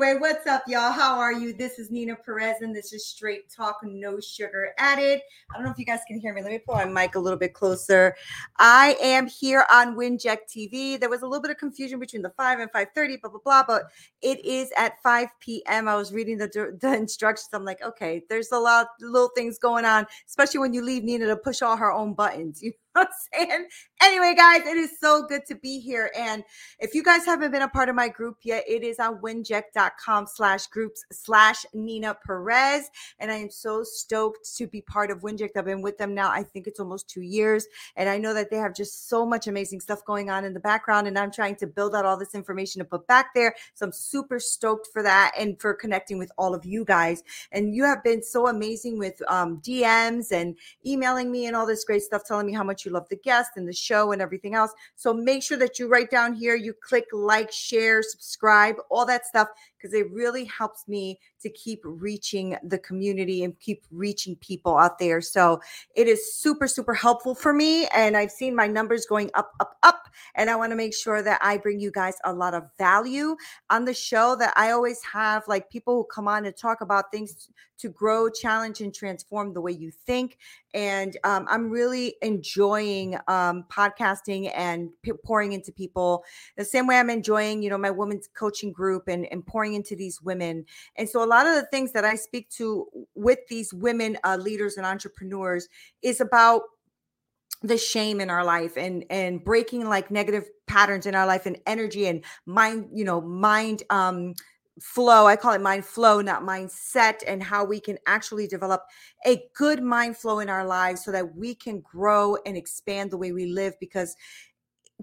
Anyway, what's up, y'all? How are you? This is Neena Perez, and this is Straight Talk, no sugar added. I don't know if you guys can hear me. Let me pull my mic a little bit closer. I am here on Winject TV. There was a little bit of confusion between the 5 and 5:30, blah blah blah, but it is at 5 p.m. I was reading the, the instructions. I'm like, okay, there's a lot little things going on, especially when you leave Neena to push all her own buttons. You what I'm saying? Anyway, guys, it is so good to be here. And if you guys haven't been a part of my group yet, it is on winject.com slash groups slash Neena Perez. And I am so stoked to be part of Winject. I've been with them now, I think it's almost two years. And I know that they have just so much amazing stuff going on in the background. And I'm trying to build out all this information to put back there. So I'm super stoked for that and for connecting with all of you guys. And you have been so amazing with um, DMs and emailing me and all this great stuff, telling me how much you love the guest and the show and everything else. So make sure that you write down here, you click like, share, subscribe, all that stuff, because it really helps me to keep reaching the community and keep reaching people out there. So it is super, super helpful for me. And I've seen my numbers going up, up, up. And I want to make sure that I bring you guys a lot of value on the show that I always have like people who come on and talk about things to grow, challenge, and transform the way you think. And um, I'm really enjoying um, podcasting and p- pouring into people the same way I'm enjoying, you know, my women's coaching group and, and pouring into these women. And so a lot of the things that I speak to with these women uh, leaders and entrepreneurs is about the shame in our life and and breaking like negative patterns in our life and energy and mind you know mind um flow i call it mind flow not mindset and how we can actually develop a good mind flow in our lives so that we can grow and expand the way we live because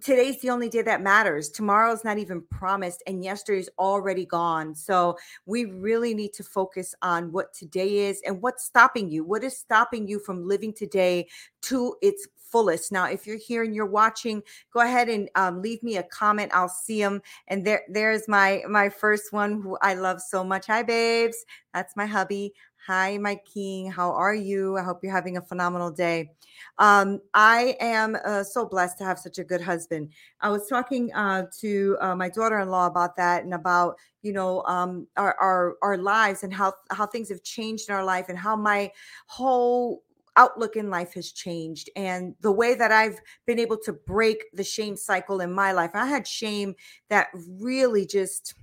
today's the only day that matters. Tomorrow's not even promised, and yesterday's already gone. So we really need to focus on what today is and what's stopping you. What is stopping you from living today to its fullest? Now, if you're here and you're watching, go ahead and um, leave me a comment. I'll see them. And there, there's my my first one who I love so much. Hi, babes. That's my hubby. Hi, my king. How are you? I hope you're having a phenomenal day. Um, I am uh, so blessed to have such a good husband. I was talking uh, to uh, my daughter-in-law about that and about you know um, our, our our lives and how how things have changed in our life and how my whole outlook in life has changed and the way that I've been able to break the shame cycle in my life. I had shame that really just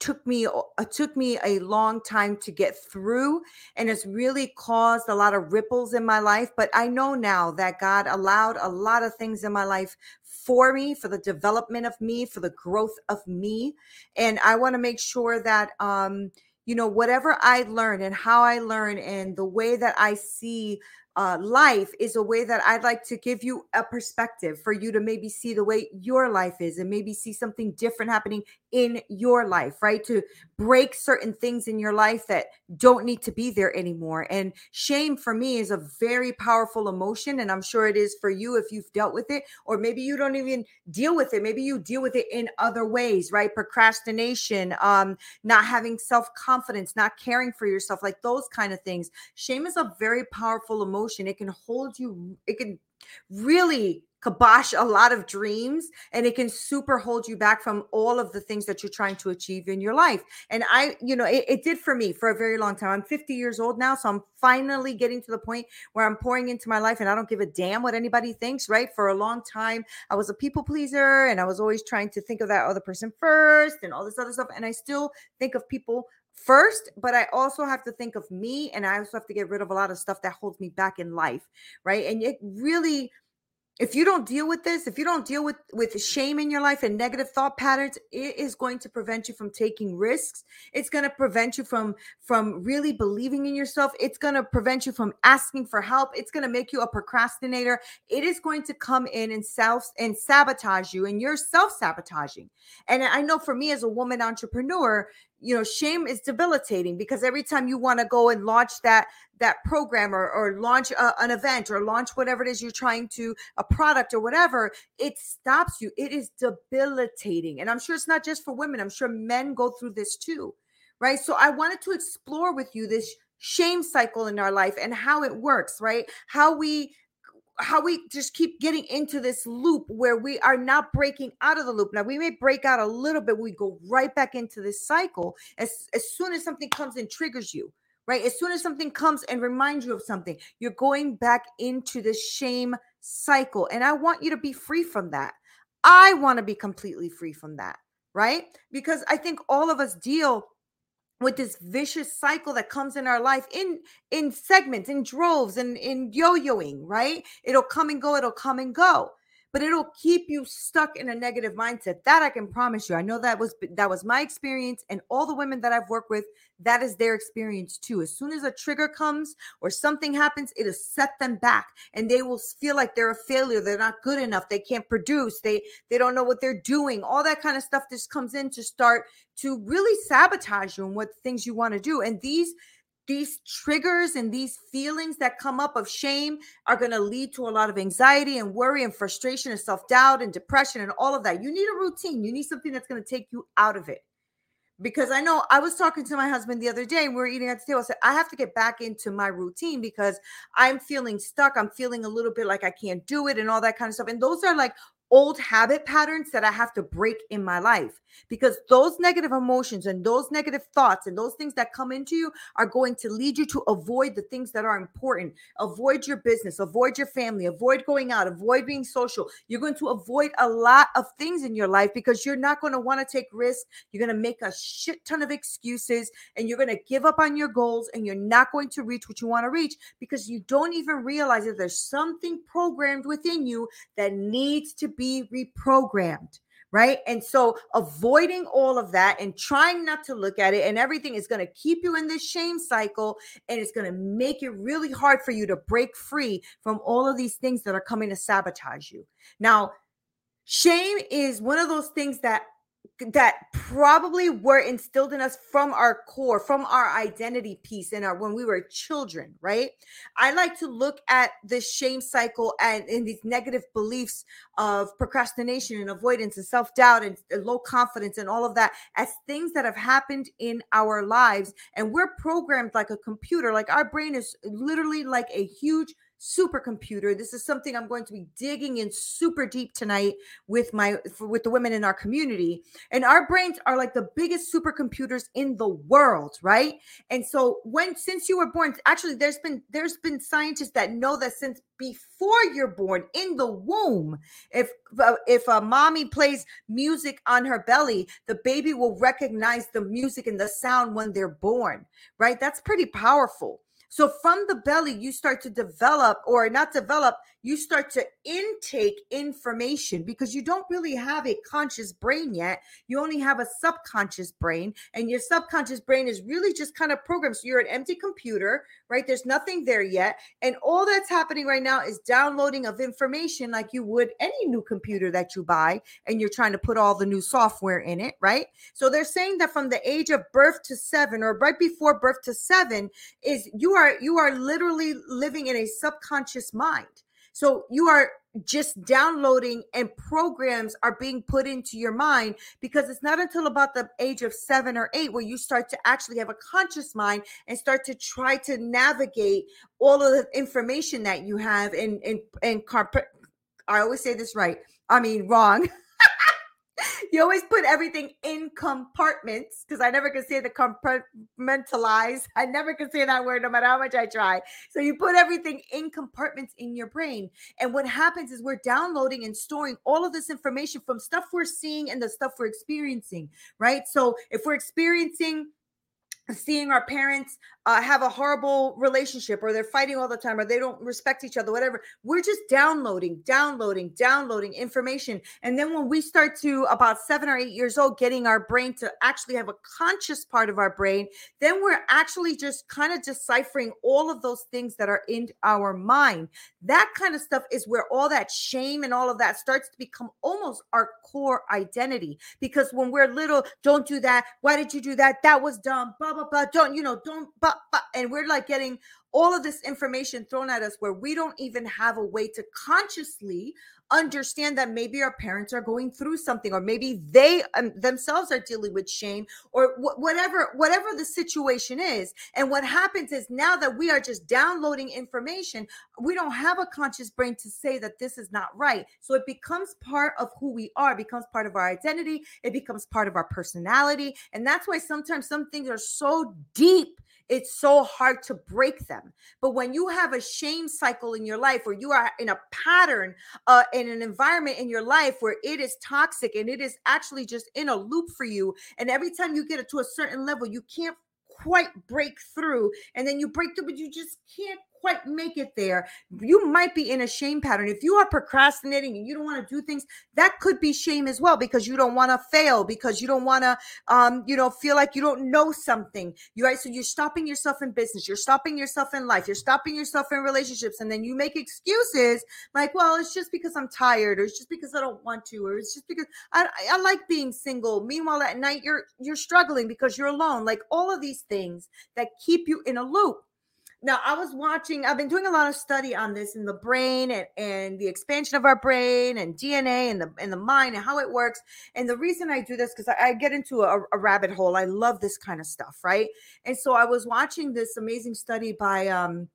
took me uh, took me a long time to get through and it's really caused a lot of ripples in my life but i know now that god allowed a lot of things in my life for me for the development of me for the growth of me and i want to make sure that um you know whatever i learn and how i learn and the way that i see uh, life is a way that I'd like to give you a perspective for you to maybe see the way your life is and maybe see something different happening in your life, right? To break certain things in your life that don't need to be there anymore. And shame for me is a very powerful emotion. And I'm sure it is for you if you've dealt with it, or maybe you don't even deal with it. Maybe you deal with it in other ways, right? Procrastination, um, not having self confidence, not caring for yourself, like those kind of things. Shame is a very powerful emotion. It can hold you, it can really kibosh a lot of dreams and it can super hold you back from all of the things that you're trying to achieve in your life. And i you know it, it, did for me for a very long time. I'm 50 years old now so i'm finally getting to the point where i'm pouring into my life and i don't give a damn what anybody thinks right? For a long time i was a people pleaser and i was always trying to think of that other person first and all this other stuff and i still think of people first, but I also have to think of me and I also have to get rid of a lot of stuff that holds me back in life, right? And it really if you don't deal with this if you don't deal with with shame in your life and negative thought patterns it is going to prevent you from taking risks. It's going to prevent you from from really believing in yourself. It's going to prevent you from asking for help. It's going to make you a procrastinator. It is going to come in and self and sabotage you and you're self-sabotaging. And i know for me as a woman entrepreneur you know shame is debilitating because every time you want to go and launch that that program or, or launch a, an event or launch whatever it is you're trying to a product or whatever it stops you. It is debilitating and i'm sure it's not just for women i'm sure men go through this too right? So i wanted to explore with you this shame cycle in our life and how it works right? How we how we just keep getting into this loop where we are not breaking out of the loop. Now we may break out a little bit, we go right back into this cycle as, as soon as something comes and triggers you, right? As soon as something comes and reminds you of something, you're going back into the shame cycle. And I want you to be free from that. I want to be completely free from that, right? Because I think all of us deal with this vicious cycle that comes in our life in in segments in droves and in yo-yoing right? It'll come and go it'll come and go but it'll keep you stuck in a negative mindset that i can promise you. I know that was that was my experience and all the women that i've worked with that is their experience too. As soon as a trigger comes or something happens it'll set them back and they will feel like they're a failure they're not good enough they can't produce they they don't know what they're doing. All that kind of stuff just comes in to start to really sabotage you and what things you want to do. And these these triggers and these feelings that come up of shame are going to lead to a lot of anxiety and worry and frustration and self-doubt and depression and all of that. You need a routine. You need something that's going to take you out of it. Because I know I was talking to my husband the other day and we were eating at the table. I said, I have to get back into my routine because I'm feeling stuck. I'm feeling a little bit like I can't do it and all that kind of stuff. And those are like old habit patterns that I have to break in my life because those negative emotions and those negative thoughts and those things that come into you are going to lead you to avoid the things that are important. Avoid your business, avoid your family, avoid going out, avoid being social. You're going to avoid a lot of things in your life because you're not going to want to take risks. You're going to make a shit ton of excuses and you're going to give up on your goals and you're not going to reach what you want to reach because you don't even realize that there's something programmed within you that needs to be reprogrammed right? And so avoiding all of that and trying not to look at it and everything is going to keep you in this shame cycle and it's going to make it really hard for you to break free from all of these things that are coming to sabotage you. Now, shame is one of those things that that probably were instilled in us from our core from our identity piece in our when we were children right? I like to look at the shame cycle and in these negative beliefs of procrastination and avoidance and self-doubt and low confidence and all of that as things that have happened in our lives. And we're programmed like a computer like our brain is literally like a huge supercomputer. This is something I'm going to be digging in super deep tonight with my with the women in our community. And our brains are like the biggest supercomputers in the world, right? And so when since you were born, actually there's been there's been scientists that know that since before you're born in the womb if uh, if a mommy plays music on her belly the baby will recognize the music and the sound when they're born right that's pretty powerful so from the belly, you start to develop, or not develop, you start to intake information because you don't really have a conscious brain yet. You only have a subconscious brain, and your subconscious brain is really just kind of programmed. So you're an empty computer, right? There's nothing there yet. And all that's happening right now is downloading of information like you would any new computer that you buy, and you're trying to put all the new software in it, right? So they're saying that from the age of birth to seven, or right before birth to seven, is you are you are literally living in a subconscious mind. So you are just downloading and programs are being put into your mind because it's not until about the age of seven or eight where you start to actually have a conscious mind and start to try to navigate all of the information that you have and and and I always say this right. I mean, wrong. you always put everything in compartments because I never can say the compartmentalize. I never can say that word no matter how much I try. So you put everything in compartments in your brain. And what happens is we're downloading and storing all of this information from stuff we're seeing and the stuff we're experiencing, right? So if we're experiencing seeing our parents uh, have a horrible relationship or they're fighting all the time or they don't respect each other whatever we're just downloading downloading downloading information. And then when we start to about seven or eight years old getting our brain to actually have a conscious part of our brain then we're actually just kind of deciphering all of those things that are in our mind. That kind of stuff is where all that shame and all of that starts to become almost our core identity. Because when we're little don't do that. Why did you do that? That was dumb. Blah blah blah. Don't you know don't and we're like getting all of this information thrown at us where we don't even have a way to consciously understand that maybe our parents are going through something or maybe they um, themselves are dealing with shame or wh- whatever whatever the situation is. And what happens is now that we are just downloading information we don't have a conscious brain to say that this is not right. So it becomes part of who we are becomes part of our identity it becomes part of our personality. And that's why sometimes some things are so deep it's so hard to break them. But when you have a shame cycle in your life, or you are in a pattern, uh, in an environment in your life where it is toxic and it is actually just in a loop for you, and every time you get it to a certain level, you can't quite break through, and then you break through, but you just can't quite make it there. You might be in a shame pattern. If you are procrastinating and you don't want to do things, that could be shame as well because you don't want to fail, because you don't want to, um, you know, feel like you don't know something. You right. So you're stopping yourself in business. You're stopping yourself in life. You're stopping yourself in relationships, and then you make excuses like, well, it's just because I'm tired, or it's just because I don't want to, or it's just because I, I like being single. Meanwhile, at night you're you're struggling because you're alone. Like all of these things that keep you in a loop. Now, I was watching, I've been doing a lot of study on this in the brain and, and the expansion of our brain and DNA and the and the mind and how it works. And the reason I do this, because I, I, get into a, a, rabbit hole. I love this kind of stuff, right? And so I was watching this amazing study by um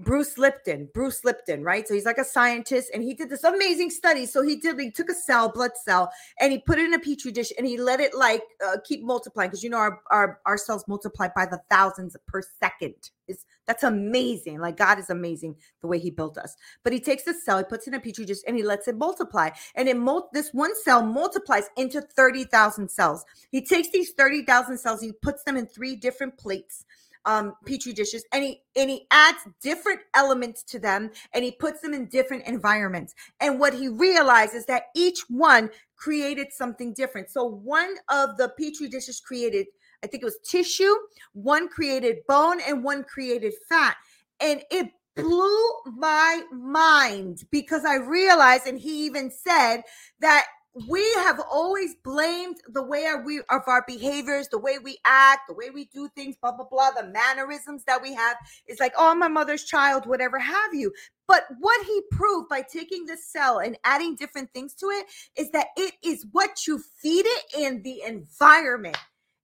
Bruce Lipton, Bruce Lipton, right? So he's like a scientist and he did this amazing study. So he did, he took a cell, blood cell, and he put it in a petri dish and he let it like uh, keep multiplying because you know our, our our cells multiply by the thousands per second. Is that's amazing. Like God is amazing the way he built us. But he takes the cell, he puts it in a petri dish and he lets it multiply. And it mul- this one cell multiplies into 30,000 cells. He takes these 30,000 cells, he puts them in three different plates um, petri dishes and he and he adds different elements to them and he puts them in different environments. And what he realizes is that each one created something different. So one of the petri dishes created i think it was tissue one created bone and one created fat. And it blew my mind because i realized and he even said that we have always blamed the way we of our behaviors, the way we act, the way we do things, blah blah blah, the mannerisms that we have. It's like, oh, my mother's child, whatever have you. But what he proved by taking the cell and adding different things to it is that it is what you feed it in the environment.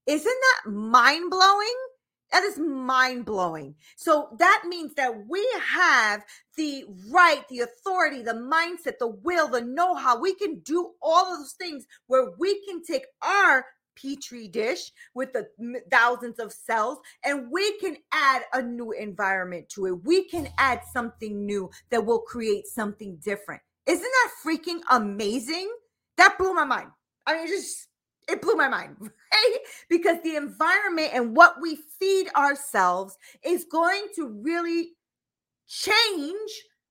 Isn't that mind blowing? That is mind blowing. So that means that we have the right, the authority, the mindset, the will, the know how. We can do all of those things where we can take our petri dish with the thousands of cells and we can add a new environment to it. We can add something new that will create something different. Isn't that freaking amazing? That blew my mind. I mean, just it blew my mind, right? Because the environment and what we feed ourselves is going to really change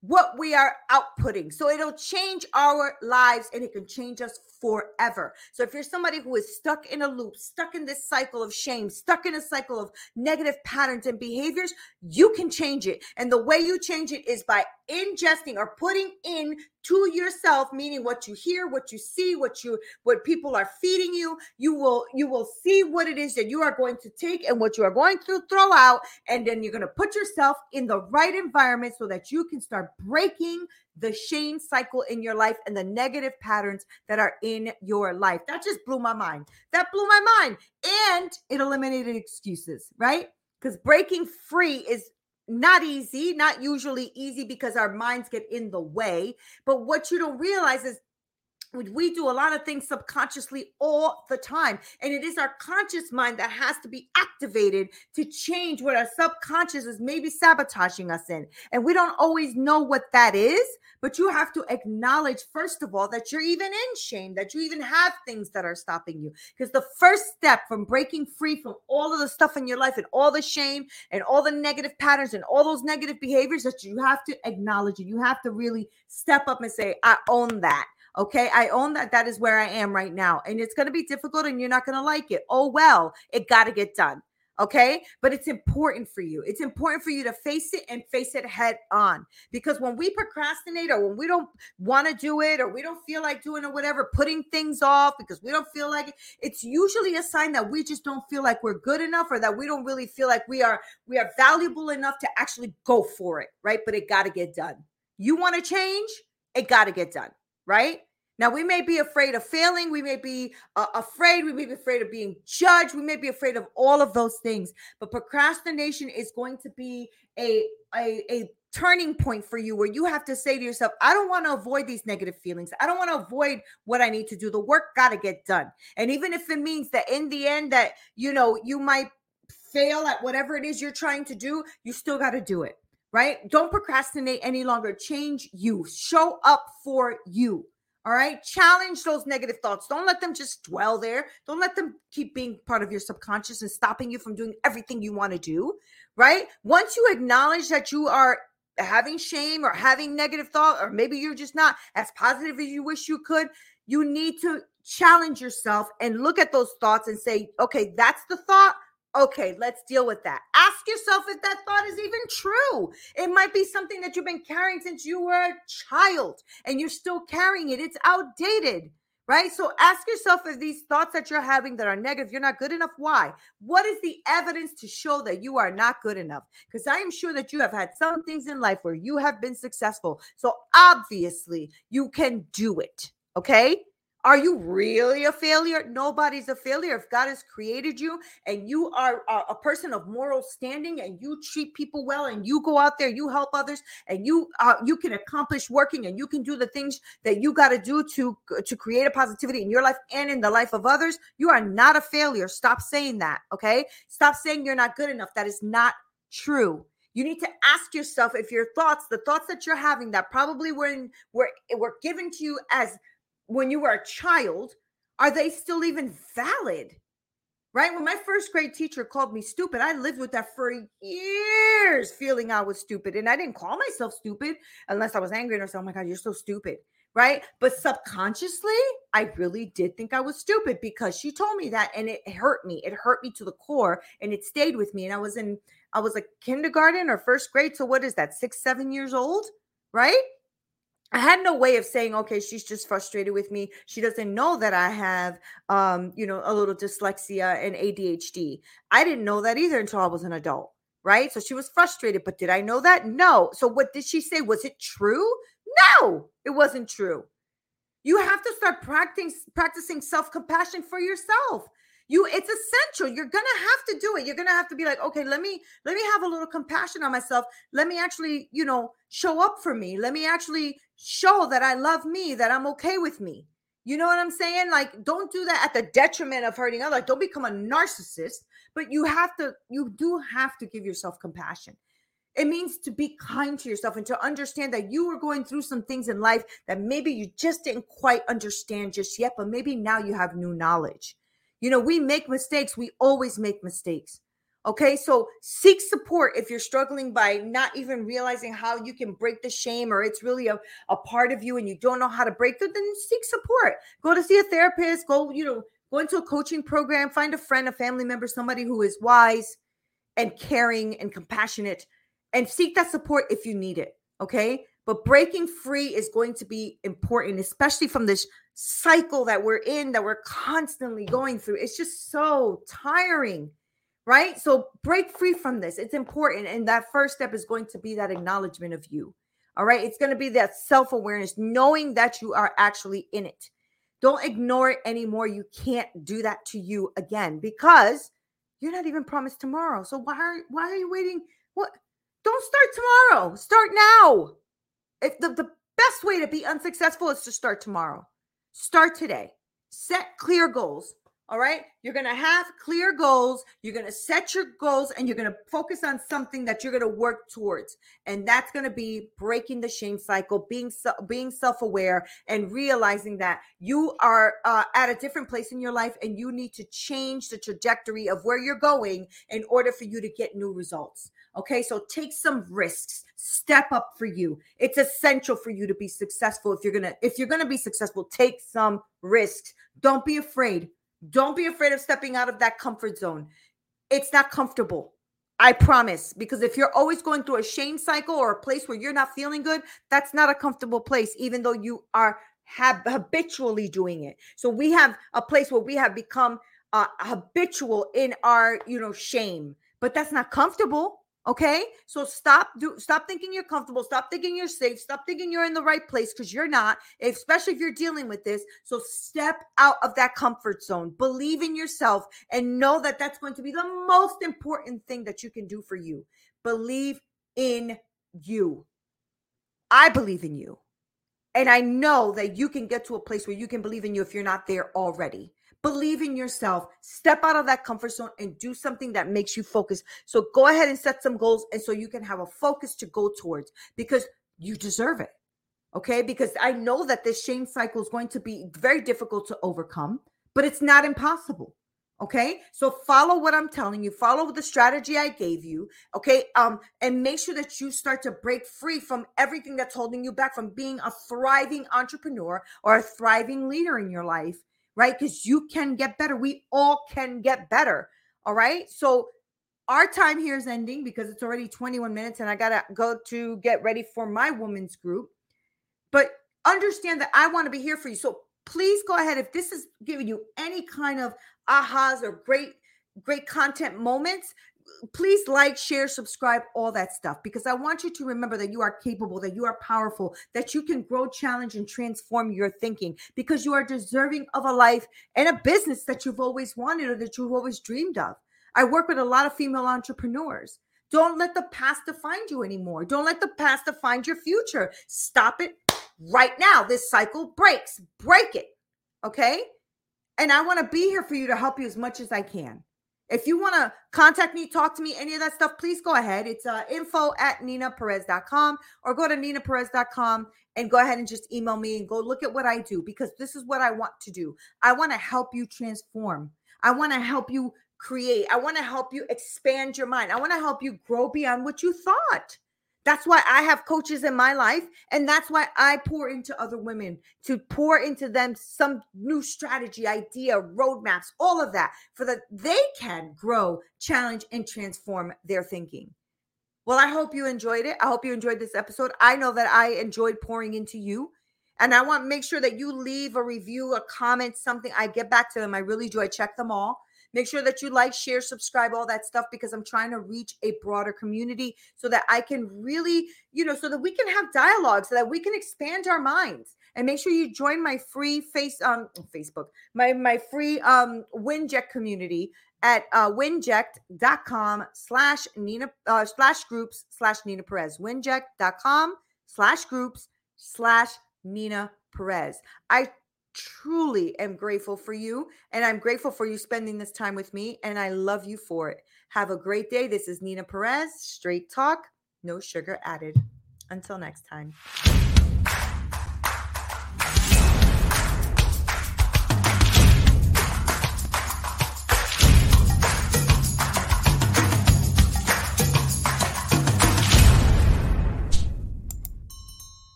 what we are outputting. So it'll change our lives and it can change us forever. So if you're somebody who is stuck in a loop, stuck in this cycle of shame, stuck in a cycle of negative patterns and behaviors, you can change it. And the way you change it is by ingesting or putting in to yourself meaning what you hear what you see what you what people are feeding you you will you will see what it is that you are going to take and what you are going to throw out and then you're going to put yourself in the right environment so that you can start breaking the shame cycle in your life and the negative patterns that are in your life. That just blew my mind. That blew my mind. And it eliminated excuses right? Because breaking free is not easy, not usually easy because our minds get in the way. But what you don't realize is we do a lot of things subconsciously all the time and it is our conscious mind that has to be activated to change what our subconscious is maybe sabotaging us in and we don't always know what that is but you have to acknowledge first of all that you're even in shame that you even have things that are stopping you because the first step from breaking free from all of the stuff in your life and all the shame and all the negative patterns and all those negative behaviors that you have to acknowledge it you have to really step up and say i own that Okay. I own that. That is where I am right now. And it's going to be difficult and you're not going to like it. Oh, well, it got to get done. Okay. But it's important for you. It's important for you to face it and face it head on. Because when we procrastinate or when we don't want to do it or we don't feel like doing it, whatever, putting things off because we don't feel like it, it's usually a sign that we just don't feel like we're good enough or that we don't really feel like we are we are valuable enough to actually go for it. Right. But it got to get done. You want to change? It got to get done right? Now, we may be afraid of failing. We may be uh, afraid. We may be afraid of being judged. We may be afraid of all of those things. But procrastination is going to be a, a, a turning point for you where you have to say to yourself, I don't want to avoid these negative feelings. I don't want to avoid what I need to do. The work got to get done. And even if it means that in the end that, you know, you might fail at whatever it is you're trying to do, you still got to do it right? Don't procrastinate any longer. Change you. Show up for you. All right. Challenge those negative thoughts. Don't let them just dwell there. Don't let them keep being part of your subconscious and stopping you from doing everything you want to do. Right. Once you acknowledge that you are having shame or having negative thought, or maybe you're just not as positive as you wish you could, you need to challenge yourself and look at those thoughts and say, okay, that's the thought. Okay, let's deal with that. Ask yourself if that thought is even true. It might be something that you've been carrying since you were a child and you're still carrying it. It's outdated, right? So ask yourself if these thoughts that you're having that are negative, you're not good enough. Why? What is the evidence to show that you are not good enough? Because I am sure that you have had some things in life where you have been successful. So obviously you can do it. Okay. Are you really a failure? Nobody's a failure. If God has created you and you are a person of moral standing and you treat people well and you go out there, you help others and you uh, you can accomplish working and you can do the things that you got to do to to create a positivity in your life and in the life of others, you are not a failure. Stop saying that, okay? Stop saying you're not good enough. That is not true. You need to ask yourself if your thoughts, the thoughts that you're having that probably were in, were were given to you as when you were a child, are they still even valid? Right? When my first grade teacher called me stupid, I lived with that for years, feeling I was stupid. And I didn't call myself stupid unless I was angry and I said, Oh my God, you're so stupid. Right. But subconsciously, I really did think I was stupid because she told me that and it hurt me. It hurt me to the core and it stayed with me. And I was in, I was like kindergarten or first grade. So what is that, six, seven years old? Right. I had no way of saying, okay, she's just frustrated with me. She doesn't know that I have, um, you know, a little dyslexia and ADHD. I didn't know that either until I was an adult, right? So she was frustrated, but did I know that? No. So what did she say? Was it true? No, it wasn't true. You have to start practicing practicing self compassion for yourself you it's essential you're gonna have to do it you're gonna have to be like okay let me let me have a little compassion on myself let me actually you know show up for me let me actually show that i love me that i'm okay with me you know what i'm saying like don't do that at the detriment of hurting others like don't become a narcissist but you have to you do have to give yourself compassion it means to be kind to yourself and to understand that you were going through some things in life that maybe you just didn't quite understand just yet, but maybe now you have new knowledge. You know, we make mistakes. We always make mistakes. Okay, so seek support if you're struggling by not even realizing how you can break the shame or it's really a, a part of you and you don't know how to break it, then seek support. Go to see a therapist, go, you know, go into a coaching program, find a friend, a family member, somebody who is wise and caring and compassionate, and seek that support if you need it. Okay. But breaking free is going to be important, especially from this cycle that we're in, that we're constantly going through. It's just so tiring, right? So break free from this. It's important. And that first step is going to be that acknowledgement of you. All right. It's going to be that self awareness, knowing that you are actually in it. Don't ignore it anymore. You can't do that to you again because you're not even promised tomorrow. So why are why are you waiting? What Don't start tomorrow. Start now. If the, the best way to be unsuccessful is to start tomorrow. Start today. Set clear goals. All right. You're going to have clear goals. You're going to set your goals and you're going to focus on something that you're going to work towards. And that's going to be breaking the shame cycle, being, being self-aware and realizing that you are uh, at a different place in your life and you need to change the trajectory of where you're going in order for you to get new results. Okay. So take some risks, step up for you. It's essential for you to be successful. If you're going to, if you're going to be successful, take some risks. Don't be afraid don't be afraid of stepping out of that comfort zone. It's not comfortable. I promise. Because if you're always going through a shame cycle or a place where you're not feeling good, that's not a comfortable place, even though you are hab- habitually doing it. So we have a place where we have become uh, habitual in our, you know, shame, but that's not comfortable. Okay. So stop do stop thinking you're comfortable. Stop thinking you're safe. Stop thinking you're in the right place because you're not, especially if you're dealing with this. So step out of that comfort zone. Believe in yourself and know that that's going to be the most important thing that you can do for you. Believe in you. I believe in you. And I know that you can get to a place where you can believe in you if you're not there already. Believe in yourself. Step out of that comfort zone and do something that makes you focus. So go ahead and set some goals and so you can have a focus to go towards because you deserve it. Okay? Because I know that this shame cycle is going to be very difficult to overcome, but it's not impossible. Okay. So follow what I'm telling you, follow the strategy I gave you. Okay. Um, and make sure that you start to break free from everything that's holding you back from being a thriving entrepreneur or a thriving leader in your life right? Because you can get better. We all can get better. All right. So our time here is ending because it's already 21 minutes and I got to go to get ready for my women's group. But understand that I want to be here for you. So please go ahead. If this is giving you any kind of ahas or great, great content moments, please like, share, subscribe, all that stuff, because I want you to remember that you are capable, that you are powerful, that you can grow, challenge, and transform your thinking because you are deserving of a life and a business that you've always wanted or that you've always dreamed of. I work with a lot of female entrepreneurs. Don't let the past define you anymore. Don't let the past define your future. Stop it right now. This cycle breaks. Break it. Okay? And I want to be here for you to help you as much as I can. If you want to contact me, talk to me, any of that stuff, please go ahead. It's uh, info at neenaperez.com or go to neenaperez.com and go ahead and just email me and go look at what I do because this is what I want to do. I want to help you transform. I want to help you create. I want to help you expand your mind. I want to help you grow beyond what you thought. That's why I have coaches in my life. And that's why I pour into other women to pour into them some new strategy, idea, roadmaps, all of that, for that they can grow, challenge, and transform their thinking. Well, I hope you enjoyed it. I hope you enjoyed this episode. I know that I enjoyed pouring into you. And I want to make sure that you leave a review, a comment, something. I get back to them. I really do. I check them all. Make sure that you like, share, subscribe, all that stuff because I'm trying to reach a broader community so that I can really, you know, so that we can have dialogue, so that we can expand our minds. And make sure you join my free face um Facebook, my my free um Winject community at uh, winject.com slash Neena uh, slash groups slash Neena Perez. Winject.com slash groups slash Neena Perez. I truly am grateful for you. And I'm grateful for you spending this time with me. And I love you for it. Have a great day. This is Neena Perez, straight talk, no sugar added. Until next time.